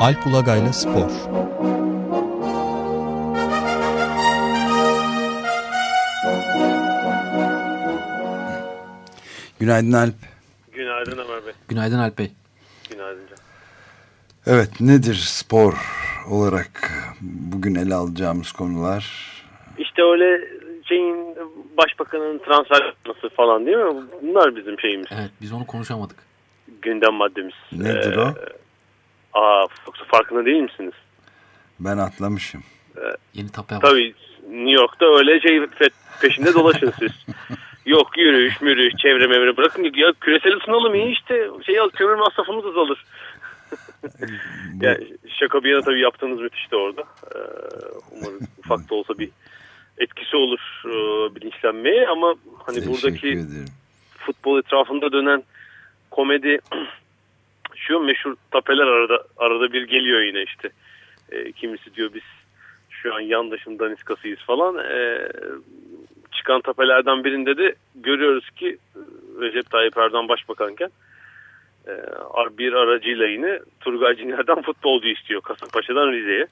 Alp Ulagay'la Spor Günaydın Alp. Günaydın Ömer Bey. Günaydın Alp Bey. Günaydın Can. Evet nedir spor olarak bugün ele alacağımız konular? İşte öyle şeyin başbakanın transfer yapması falan değil mi? Bunlar bizim şeyimiz. Evet biz onu konuşamadık. Gündem maddemiz. Nedir Ee, o? Aa, yoksa farkında değil misiniz? Ben atlamışım. Yeni tapya var. Tabii New York'ta öyle şey peşinde dolaşın siz. Yok yürüyüş mürüyüş çevre mevre bırakın ya küresel ısınalım iyi işte şey al kömür masrafımız azalır. Yani şaka bir yana tabii yaptığınız müthişti orada. Ee, umarım ufak da olsa bir etkisi olur e, bilinçlenmeye ama hani Teşekkür buradaki ederim. futbol etrafında dönen komedi şu meşhur tapeler arada arada bir geliyor yine işte. E, kimisi diyor biz şu an yandaşın daniskasıyız falan. E, çıkan tapelerden birinde de görüyoruz ki e, Recep Tayyip Erdoğan başbakanken e, bir aracıyla yine Turgay Ciner'den futbolcu istiyor Kasımpaşa'dan Rize'ye.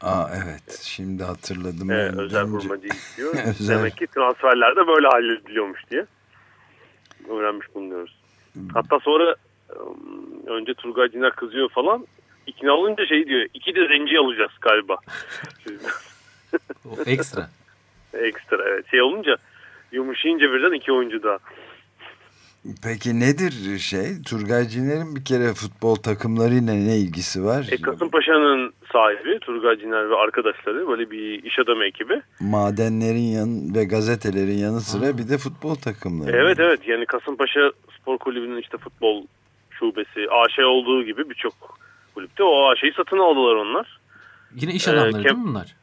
Aa evet şimdi hatırladım. E, Ben özel hurmacı istiyor. Özel. Demek ki transferlerde böyle hallediliyormuş diye öğrenmiş bulunuyoruz. Hatta sonra önce Turgay Ciner kızıyor falan. İkna olunca şey diyor. iki de zenci alacağız galiba. O ekstra. Ekstra evet. Şey olunca yumuşayınca birden iki oyuncu daha. Peki nedir şey? Turgay Ciner'in bir kere futbol takımlarıyla ne ilgisi var? E, Kasımpaşa'nın sahibi Turgay Ciner ve arkadaşları böyle bir iş adamı ekibi. Madenlerin yan ve gazetelerin yanı sıra bir de futbol takımları. Evet evet yani Kasımpaşa Spor Kulübü'nün işte futbol şubesi AŞ olduğu gibi birçok kulüpte o AŞ'yi satın aldılar onlar. Yine iş Ee, adamları Kem- değil mi bunlar?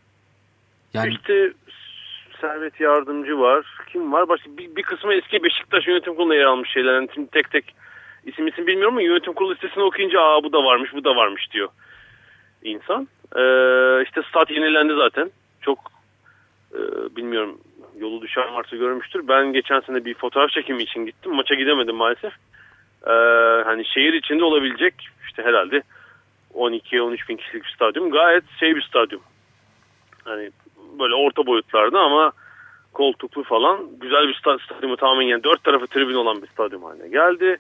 Yani İşte Servet Yardımcı var. Kim var? Başka bir, bir kısmı eski Beşiktaş yönetim kuruluna yer almış şeyler. Yani şimdi tek tek isim isim bilmiyorum ama yönetim kurulu listesini okuyunca aa bu da varmış bu da varmış diyor insan. Ee, işte stat yenilendi zaten. Çok e, bilmiyorum yolu düşen varsa görmüştür. Ben geçen sene bir fotoğraf çekimi için gittim. Maça gidemedim maalesef. Ee, hani şehir içinde olabilecek işte herhalde 12-13 bin kişilik bir stadyum. Gayet şey bir stadyum. Hani böyle orta boyutlarda ama koltuklu falan güzel bir sta- stadyumu tamamen yani dört tarafı tribün olan bir stadyum haline geldi.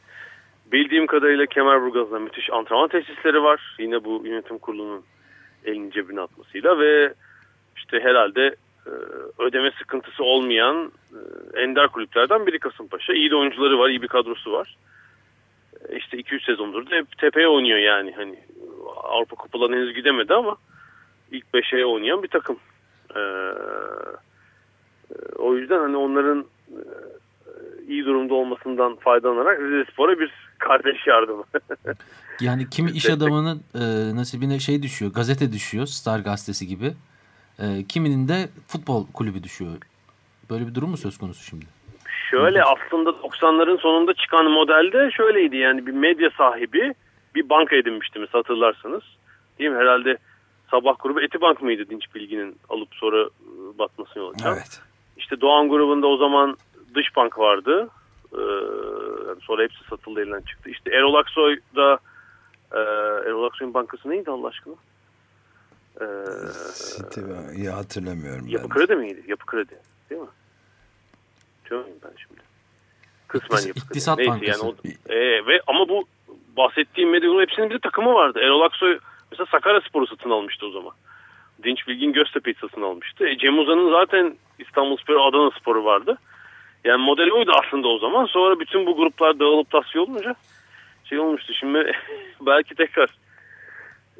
Bildiğim kadarıyla Kemerburgaz'da müthiş antrenman tesisleri var. Yine bu yönetim kurulunun elini cebine atmasıyla ve işte herhalde e, ödeme sıkıntısı olmayan e, ender kulüplerden biri Kasımpaşa. İyi de oyuncuları var, iyi bir kadrosu var. İşte 2-3 sezondur da hep tepeye oynuyor yani. Hani Avrupa kupalarına henüz gidemedi ama ilk 5'e oynayan bir takım. Ee, e, o yüzden hani onların e, iyi durumda olmasından faydalanarak Rize Spor'a bir kardeş yardımı. yani kimi iş adamının e, nasibine şey düşüyor, gazete düşüyor, Star gazetesi gibi. E, kiminin de futbol kulübü düşüyor. Böyle bir durum mu söz konusu şimdi? Şöyle aslında 90'ların sonunda çıkan modelde şöyleydi yani bir medya sahibi bir banka edinmiştiniz hatırlarsınız. Değil mi? Herhalde sabah grubu Etibank mıydı Dinç Bilgi'nin alıp sonra e, batmasına yol açan? Evet. İşte Doğan grubunda o zaman dış bank vardı. Ee, sonra hepsi satıldı elinden çıktı. İşte Erol Aksoy da e, Erol Aksoy'un bankası neydi Allah aşkına? Ee, City, ya hatırlamıyorum Yapı ben. Kredi miydi? Yapı Kredi değil mi? Muyum ben şimdi? Kısmen İktis- Yapı. İktisat Neyse Bankası. yani o, e, ve ama bu bahsettiğim medyanın hepsinin bir takımı vardı. Erol Aksoy mesela Sakarya Sporu satın almıştı o zaman. Dinç Bilgin Göztepe'yi satın almıştı. E, Cem Uzan'ın zaten İstanbul Sporu Adana Sporu vardı. Yani modeli oydu aslında o zaman. Sonra bütün bu gruplar dağılıp tasfiye olunca şey olmuştu. Şimdi belki tekrar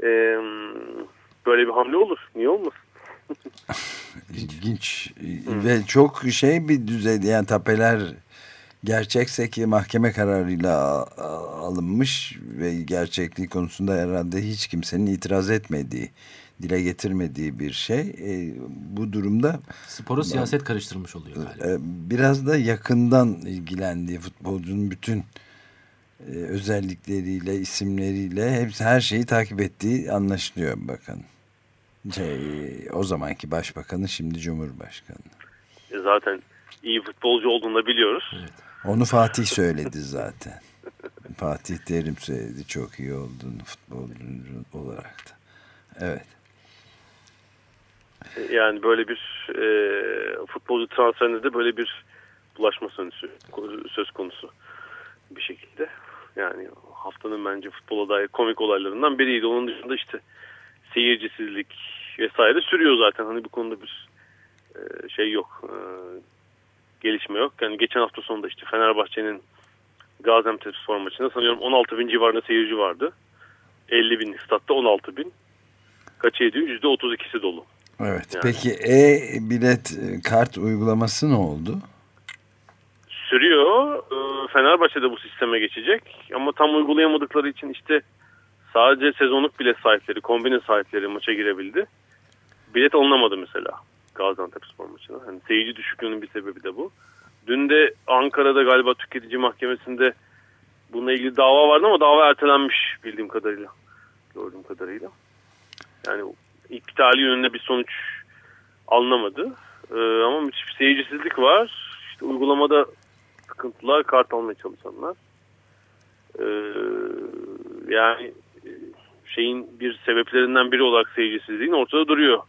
e, böyle bir hamle olur. Niye olmasın? İlginç ve çok şey bir düzeyde yani tapeler gerçekse ki mahkeme kararıyla alınmış ve gerçekliği konusunda herhalde hiç kimsenin itiraz etmediği, dile getirmediği bir şey. E, bu durumda Sporu siyaset karıştırmış oluyor galiba. e, biraz da yakından ilgilendiği futbolcunun bütün e, özellikleriyle, isimleriyle hepsi her şeyi takip ettiği anlaşılıyor bakın. Şey, o zamanki başbakanı şimdi cumhurbaşkanı. E, zaten iyi futbolcu olduğunu da biliyoruz. Onu Fatih söyledi zaten. Fatih Terim söyledi çok iyi olduğunu futbolcu olarak da. Evet. Yani böyle bir e, futbolcu transferinde de böyle bir bulaşma söz konusu bir şekilde. Yani haftanın bence futbola dair komik olaylarından biriydi. Onun dışında işte seyircisizlik vesaire sürüyor zaten. Hani bu konuda bir e, şey yok. E, gelişme yok. Yani geçen hafta sonunda işte Fenerbahçe'nin Gaziantep spor maçında sanıyorum 16 bin civarında seyirci vardı. 50 bin statta 16 bin. Kaç ediyor? %32'si dolu. Evet. Yani. Peki e-bilet kart uygulaması ne oldu? Sürüyor. E, Fenerbahçe de bu sisteme geçecek. Ama tam uygulayamadıkları için işte sadece sezonluk bilet sahipleri, kombine sahipleri maça girebildi. Bilet alınamadı mesela Gaziantep spor maçına. Yani seyirci düşüklüğünün bir sebebi de bu. Dün de Ankara'da galiba tüketici mahkemesinde bununla ilgili dava vardı ama dava ertelenmiş bildiğim kadarıyla. Gördüğüm kadarıyla. Yani iptali yönünde bir sonuç alınamadı. Ee, ama müthiş bir seyircisizlik var. İşte uygulamada sıkıntılar, kart almaya çalışanlar. Ee, yani şeyin bir sebeplerinden biri olarak seyircisizliğin ortada duruyor.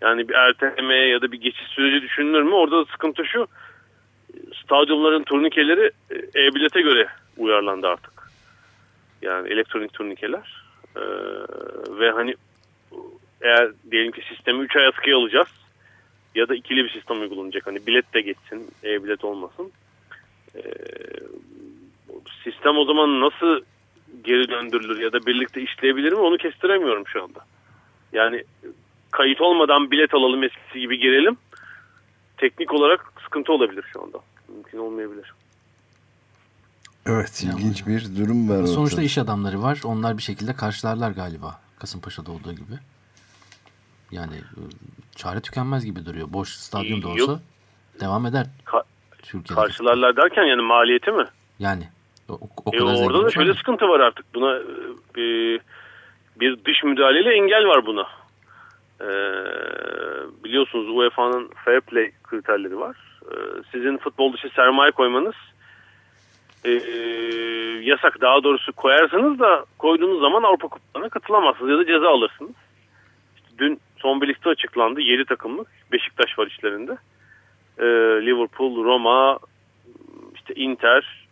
Yani bir ertelemeye ya da bir geçiş süreci düşünülür mü? Orada da sıkıntı şu. Stadyumların turnikeleri e, e-bilete göre uyarlandı artık. Yani elektronik turnikeler. Ee, ve hani eğer diyelim ki sistemi 3 ay askıya alacağız ya da ikili bir sistem uygulanacak. Hani bilet de geçsin, e-bilet olmasın. Ee, sistem o zaman nasıl geri döndürülür ya da birlikte işleyebilir mi onu kestiremiyorum şu anda. Yani kayıt olmadan bilet alalım eskisi gibi girelim. Teknik olarak sıkıntı olabilir şu anda. Mümkün olmayabilir. Evet ilginç bir durum var. Sonuçta ortada. iş adamları var. Onlar bir şekilde karşılarlar galiba. Kasımpaşa'da olduğu gibi. Yani e, çare tükenmez gibi duruyor. Boş stadyum da olsa Yok. devam eder. Ka Türkiye'de. Karşılarlar derken yani maliyeti mi? Yani. O, o e orada da şöyle mi? sıkıntı var artık. Buna e, bir dış müdahaleyle engel var buna. E, biliyorsunuz UEFA'nın fair play kriterleri var. E, sizin futbol dışı sermaye koymanız e, yasak. Daha doğrusu koyarsanız da koyduğunuz zaman Avrupa Kupalarına katılamazsınız ya da ceza alırsınız. İşte dün son bir liste açıklandı. 7 takımlık. Beşiktaş var içlerinde. E, Liverpool, Roma, işte Inter,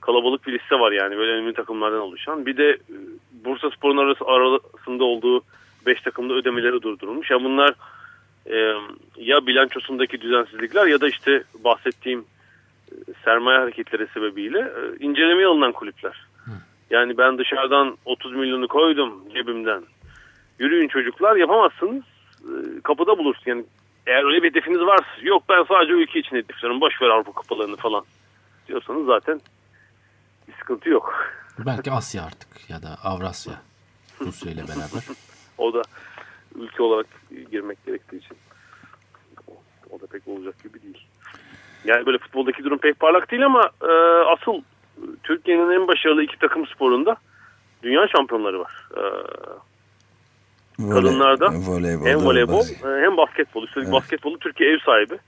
kalabalık bir liste var yani böyle önemli takımlardan oluşan. Bir de e, Bursa Spor'un arası, arasında olduğu 5 takımda ödemeleri durdurulmuş. Ya bunlar e, ya bilançosundaki düzensizlikler ya da işte bahsettiğim e, sermaye hareketleri sebebiyle e, incelemeye alınan kulüpler. Yani ben dışarıdan 30 milyonu koydum cebimden. Yürüyün çocuklar yapamazsınız. E, kapıda bulursun. Yani eğer öyle bir hedefiniz varsa yok ben sadece ülke için hedefliyorum. Boş ver Avrupa kupalarını falan diyorsanız zaten bir sıkıntı yok. Belki Asya artık ya da Avrasya Rusya ile beraber. o da ülke olarak girmek gerektiği için o da pek olacak gibi değil. Yani böyle futboldaki durum pek parlak değil ama e, asıl Türkiye'nin en başarılı iki takım sporunda dünya şampiyonları var. E, Voley, kadınlarda voleybol, hem voleybol e, hem basketbol. Üstelik evet. basketbolu Türkiye ev sahibi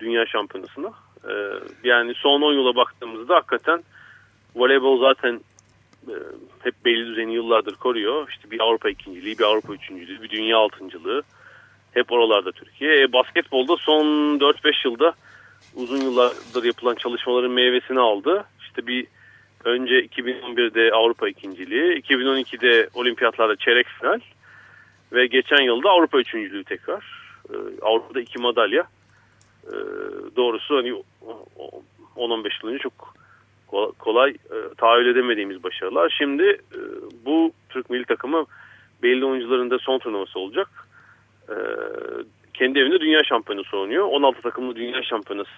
dünya şampiyonasında. E, yani son 10 yıla baktığımızda hakikaten voleybol zaten e, hep belli düzeni yıllardır koruyor. İşte bir Avrupa ikinciliği, bir Avrupa üçüncülüğü, bir dünya altıncılığı. Hep oralarda Türkiye. E, basketbolda son 4-5 yılda uzun yıllardır yapılan çalışmaların meyvesini aldı. İşte bir önce 2011'de Avrupa ikinciliği, 2012'de olimpiyatlarda çeyrek final ve geçen yılda Avrupa üçüncülüğü tekrar. E, Avrupa'da iki madalya. E, doğrusu hani 10-15 yıl önce çok kolay e, tahayyül edemediğimiz başarılar. Şimdi e, bu Türk milli takımı belli oyuncuların da son turnuvası olacak. E, kendi evinde dünya şampiyonası oynuyor. 16 takımlı dünya şampiyonası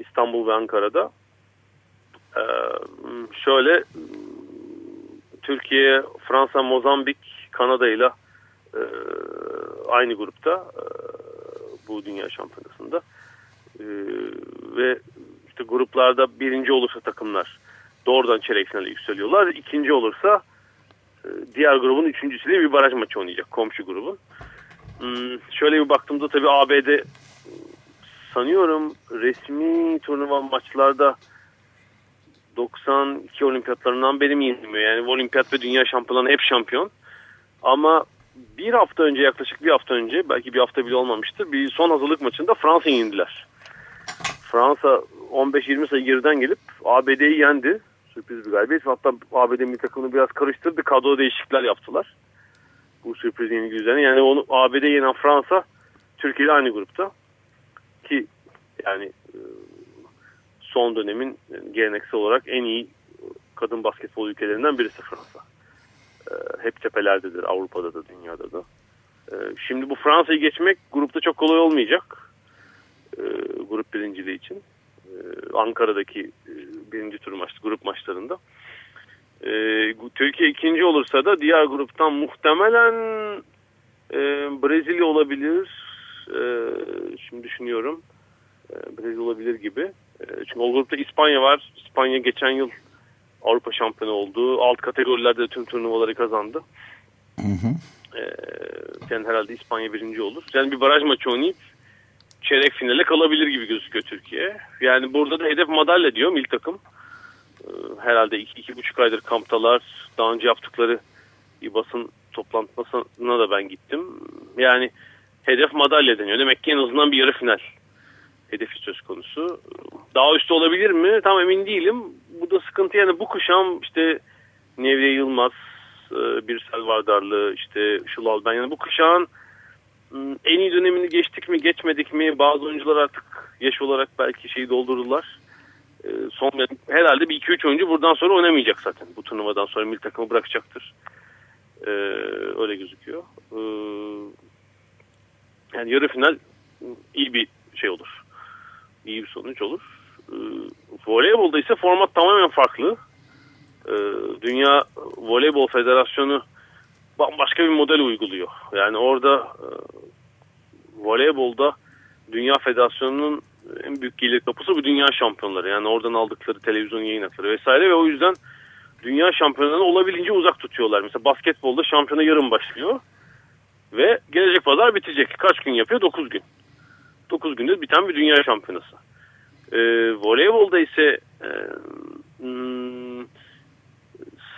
İstanbul ve Ankara'da. E, şöyle Türkiye, Fransa, Mozambik, Kanada ile e, aynı grupta e, bu dünya şampiyonasında. E, ve işte gruplarda birinci olursa takımlar doğrudan çeyrek finale yükseliyorlar. İkinci olursa e, diğer grubun üçüncüsüyle bir baraj maçı oynayacak komşu grubun. Hmm, şöyle bir baktığımda tabii ABD sanıyorum resmi turnuva maçlarda 92 olimpiyatlarından benim yenilmiyor. Yani olimpiyat ve dünya şampiyonlarında hep şampiyon. Ama bir hafta önce yaklaşık bir hafta önce belki bir hafta bile olmamıştır. Bir son hazırlık maçında Fransa yenildiler. Fransa 15-20 sayı geriden gelip ABD'yi yendi. Sürpriz bir galibiyet. Hatta ABD milli takımını biraz karıştırdı. Kadro değişiklikler yaptılar. Bu sürpriz yenilgi üzerine. Yani onu ABD yenen Fransa Türkiye ile aynı grupta. Ki yani e, son dönemin geleneksel olarak en iyi kadın basketbol ülkelerinden birisi Fransa. E, hep tepelerdedir Avrupa'da da dünyada da. E, şimdi bu Fransa'yı geçmek grupta çok kolay olmayacak. Grup birinciliği için. Ankara'daki birinci tur maç, grup maçlarında. Türkiye ikinci olursa da diğer gruptan muhtemelen Brezilya olabilir. Şimdi düşünüyorum. Brezilya olabilir gibi. Çünkü o grupta İspanya var. İspanya geçen yıl Avrupa şampiyonu oldu. Alt kategorilerde tüm turnuvaları kazandı. Hı hı. yani herhalde İspanya birinci olur. Yani bir baraj maçı oynayıp çeyrek finale kalabilir gibi gözüküyor Türkiye. Yani burada da hedef madalya diyor milli takım. herhalde iki, iki buçuk aydır kamptalar. Daha önce yaptıkları bir basın toplantısına da ben gittim. Yani hedef madalya deniyor. Demek ki en azından bir yarı final hedefi söz konusu. Daha üstü olabilir mi? Tam emin değilim. Bu da sıkıntı yani bu kuşam işte Nevriye Yılmaz, e, Birsel Vardarlı, işte Işıl Alben yani bu kuşağın en iyi dönemini geçtik mi geçmedik mi bazı oyuncular artık yaş olarak belki şeyi doldururlar. E, son herhalde bir 2-3 oyuncu buradan sonra oynamayacak zaten. Bu turnuvadan sonra milli takımı bırakacaktır. E, öyle gözüküyor. Yani yarı final iyi bir şey olur iyi bir sonuç olur. E, voleybolda ise format tamamen farklı. E, Dünya Voleybol Federasyonu bambaşka bir model uyguluyor. Yani orada e, voleybolda Dünya Federasyonu'nun en büyük gelir kapısı bu dünya şampiyonları. Yani oradan aldıkları televizyon yayın hakları vesaire ve o yüzden dünya şampiyonlarını olabildiğince uzak tutuyorlar. Mesela basketbolda şampiyona yarın başlıyor ve gelecek pazar bitecek. Kaç gün yapıyor? 9 gün. 9 günde biten bir dünya şampiyonası. E, voleybolda ise e,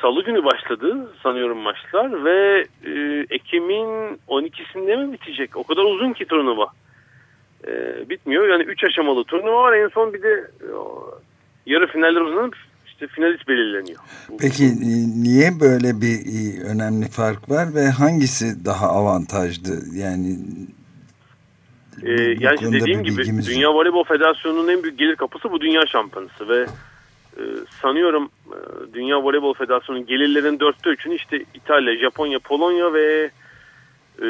salı günü başladı sanıyorum maçlar ve e, Ekim'in 12'sinde mi bitecek? O kadar uzun ki turnuva. E, bitmiyor. Yani 3 aşamalı turnuva var. En son bir de e, yarı finaller uzanıp işte finalist belirleniyor. Peki e, niye böyle bir e, önemli fark var ve hangisi daha avantajlı? Yani ee, yani işte dediğim gibi Dünya Voleybol Federasyonu'nun en büyük gelir kapısı bu dünya şampiyonası ve sanıyorum e, Dünya Voleybol Federasyonu'nun gelirlerin dörtte üçünü işte İtalya, Japonya, Polonya ve e,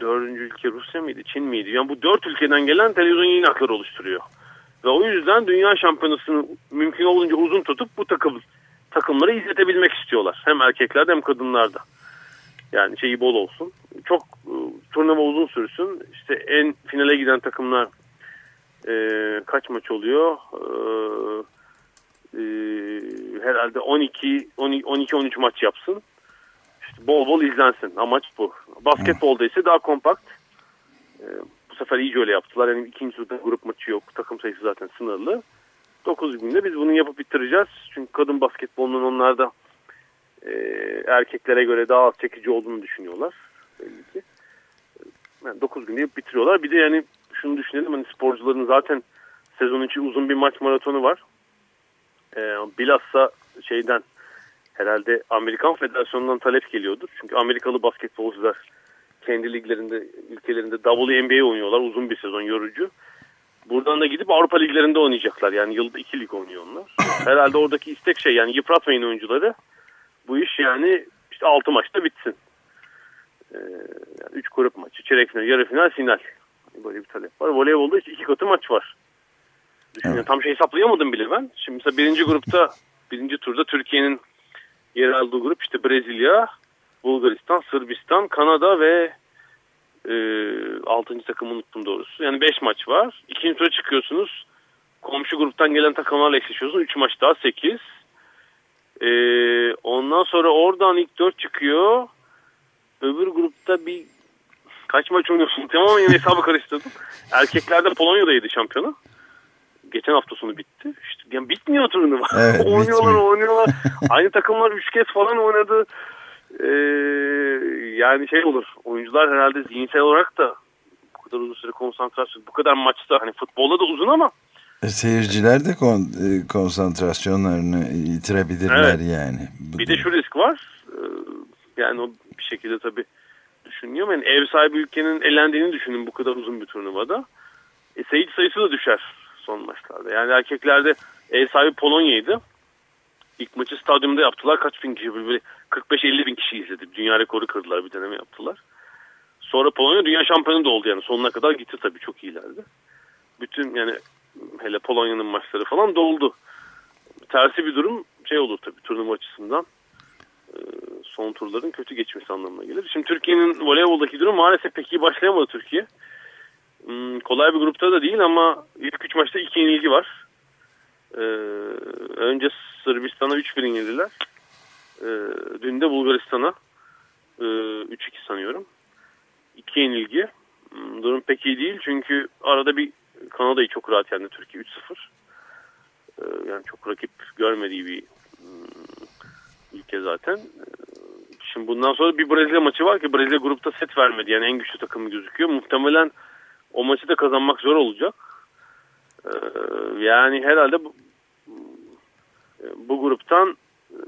dördüncü ülke Rusya mıydı, Çin miydi? Yani bu dört ülkeden gelen televizyon yayın hakları oluşturuyor. Ve o yüzden dünya şampiyonasını mümkün olunca uzun tutup bu takım takımları izletebilmek istiyorlar. Hem erkeklerde hem kadınlarda. Yani şeyi bol olsun. Çok e, turnuva uzun sürsün. İşte en finale giden takımlar e, kaç maç oluyor? E, e, herhalde 12 12 13 maç yapsın. İşte bol bol izlensin. Amaç bu. Basketbolda ise daha kompakt. E, bu sefer iyice öyle yaptılar. Yani ikinci turda grup maçı yok. Takım sayısı zaten sınırlı. 9 günde biz bunu yapıp bitireceğiz. Çünkü kadın basketbolunun onlarda e, erkeklere göre daha az çekici olduğunu düşünüyorlar. Belli ki. Yani 9 günde bitiriyorlar. Bir de yani şunu düşünelim hani sporcuların zaten sezon içi uzun bir maç maratonu var. E, bilhassa şeyden herhalde Amerikan Federasyonu'ndan talep geliyordur. Çünkü Amerikalı basketbolcular kendi liglerinde, ülkelerinde WNBA oynuyorlar. Uzun bir sezon yorucu. Buradan da gidip Avrupa liglerinde oynayacaklar. Yani yılda iki lig oynuyor onlar. Herhalde oradaki istek şey yani yıpratmayın oyuncuları bu iş yani işte 6 maçta bitsin. Ee, yani 3 grup maçı, çeyrek final, yarı final, final. Böyle bir talep var. Voleybolda işte iki katı maç var. Evet. tam şey hesaplayamadım bile ben. Şimdi mesela birinci grupta, birinci turda Türkiye'nin yer aldığı grup işte Brezilya, Bulgaristan, Sırbistan, Kanada ve e, 6. takımı unuttum doğrusu. Yani 5 maç var. İkinci tura çıkıyorsunuz. Komşu gruptan gelen takımlarla eşleşiyorsunuz. 3 maç daha 8. Ee, ondan sonra oradan ilk dört çıkıyor. Öbür grupta bir kaç maç oynuyorsun? Tamamen hesabı karıştırdım. Erkeklerde Polonya'daydı şampiyonu. Geçen hafta sonu bitti. İşte, yani bitmiyor turnuva. Evet, oynuyorlar bitmiyor. oynuyorlar. Aynı takımlar üç kez falan oynadı. Ee, yani şey olur. Oyuncular herhalde zihinsel olarak da bu kadar uzun süre konsantrasyon, bu kadar maçta hani futbolda da uzun ama e, Seyirciler de kon, e, konsantrasyonlarını yitirebilirler evet. yani. Bu bir de şu risk var. Ee, yani o bir şekilde tabii düşünüyor. Yani ev sahibi ülkenin elendiğini düşünün bu kadar uzun bir turnuvada. E, seyirci sayısı da düşer son maçlarda. Yani erkeklerde ev sahibi Polonya'ydı. İlk maçı stadyumda yaptılar. Kaç bin kişi? 45-50 bin kişi izledi. Dünya rekoru kırdılar. Bir deneme yaptılar. Sonra Polonya dünya şampiyonu da oldu yani. Sonuna kadar gitti tabii. Çok iyilerdi. Bütün yani hele Polonya'nın maçları falan doldu. Tersi bir durum şey olur tabii turnuva açısından. Ee, son turların kötü geçmesi anlamına gelir. Şimdi Türkiye'nin voleyboldaki durum maalesef pek iyi başlayamadı Türkiye. Hmm, kolay bir grupta da değil ama ilk üç maçta iki yenilgi var. Ee, önce Sırbistan'a 3-1 yenildiler. Ee, dün de Bulgaristan'a e, 3-2 sanıyorum. İki yenilgi. Hmm, durum pek iyi değil çünkü arada bir Kanada'yı çok rahat yendi Türkiye 3-0. Ee, yani çok rakip görmediği bir hmm, ülke zaten. Şimdi bundan sonra bir Brezilya maçı var ki Brezilya grupta set vermedi. Yani en güçlü takımı gözüküyor. Muhtemelen o maçı da kazanmak zor olacak. Ee, yani herhalde bu, bu gruptan e,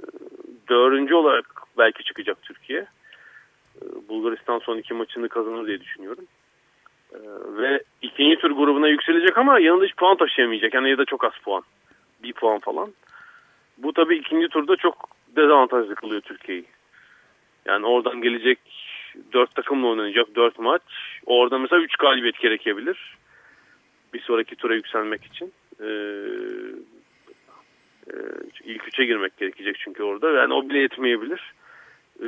dördüncü olarak belki çıkacak Türkiye. Bulgaristan son iki maçını kazanır diye düşünüyorum. Ve ikinci tur grubuna yükselecek ama yanında hiç puan taşıyamayacak. Yani ya da çok az puan. Bir puan falan. Bu tabii ikinci turda çok dezavantajlı kılıyor Türkiye'yi. Yani oradan gelecek dört takımla oynanacak dört maç. Orada mesela üç galibiyet gerekebilir. Bir sonraki tura yükselmek için. Ee, e, ilk üçe girmek gerekecek çünkü orada. Yani o bile yetmeyebilir. Ee,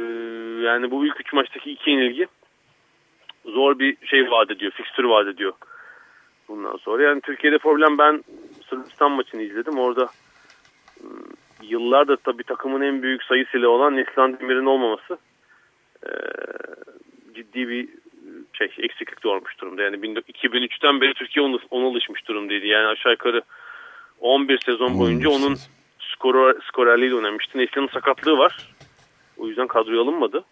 yani bu ilk üç maçtaki iki yenilgi zor bir şey vaat ediyor. Fikstür vaat ediyor. Bundan sonra. Yani Türkiye'de problem ben Sırbistan maçını izledim. Orada yıllardır tabii takımın en büyük sayısıyla olan Neslihan Demir'in olmaması e, ciddi bir şey eksiklik doğurmuş durumda. Yani 2003'ten beri Türkiye ona, ona alışmış durumdaydı. Yani aşağı yukarı 11 sezon boyunca onun skorer, skorerliğiyle oynamıştı. Neslihan'ın sakatlığı var. O yüzden kadroya alınmadı.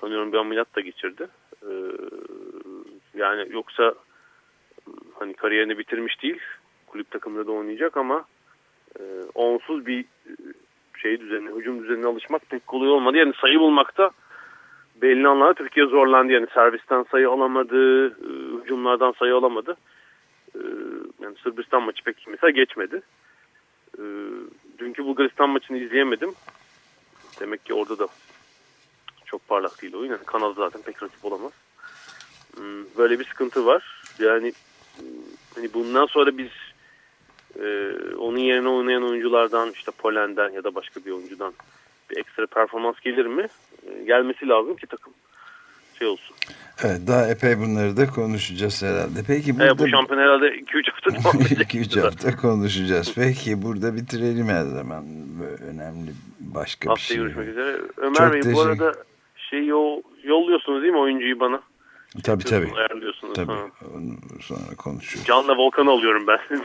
Sanıyorum bir ameliyat da geçirdi. Ee, yani yoksa hani kariyerini bitirmiş değil. Kulüp takımında da oynayacak ama e, onsuz bir e, şey düzenine, hücum düzenine alışmak pek kolay olmadı. Yani sayı bulmakta belli anlamda Türkiye zorlandı. Yani servisten sayı alamadı, e, hücumlardan sayı alamadı. E, yani Sırbistan maçı pek mesela geçmedi. E, dünkü Bulgaristan maçını izleyemedim. Demek ki orada da çok parlak değil oyun. Yani Kanada zaten pek rakip olamaz. Böyle bir sıkıntı var. Yani hani bundan sonra biz onun yerine oynayan oyunculardan işte Polen'den ya da başka bir oyuncudan bir ekstra performans gelir mi? E, gelmesi lazım ki takım şey olsun. Evet daha epey bunları da konuşacağız herhalde. Peki burada... Evet, bu şampiyon herhalde 2-3 hafta 2-3 hafta konuşacağız. Peki burada bitirelim her zaman. Böyle önemli başka Haftaya bir şey. görüşmek üzere. Ömer Çok Bey teşekkür... bu arada şey yol, yolluyorsunuz değil mi oyuncuyu bana? Tabii tabii. Ayarlıyorsunuz. Tabii. Ha. sonra konuşuyoruz. Can'la Volkan'ı alıyorum ben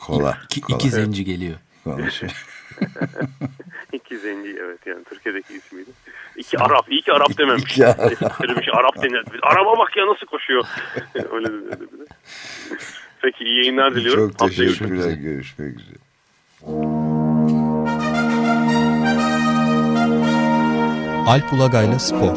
kola. İki, kola. iki zenci geliyor. Konuşuyor. İki zenci evet yani Türkiye'deki ismiydi. İki Arap. İyi ki Arap dememiş. İki Arap. Arap denir. Araba bak ya nasıl koşuyor. Öyle dedi. Peki iyi yayınlar diliyorum. Çok teşekkürler. Görüşmek üzere. Alp Ulagay'la Spor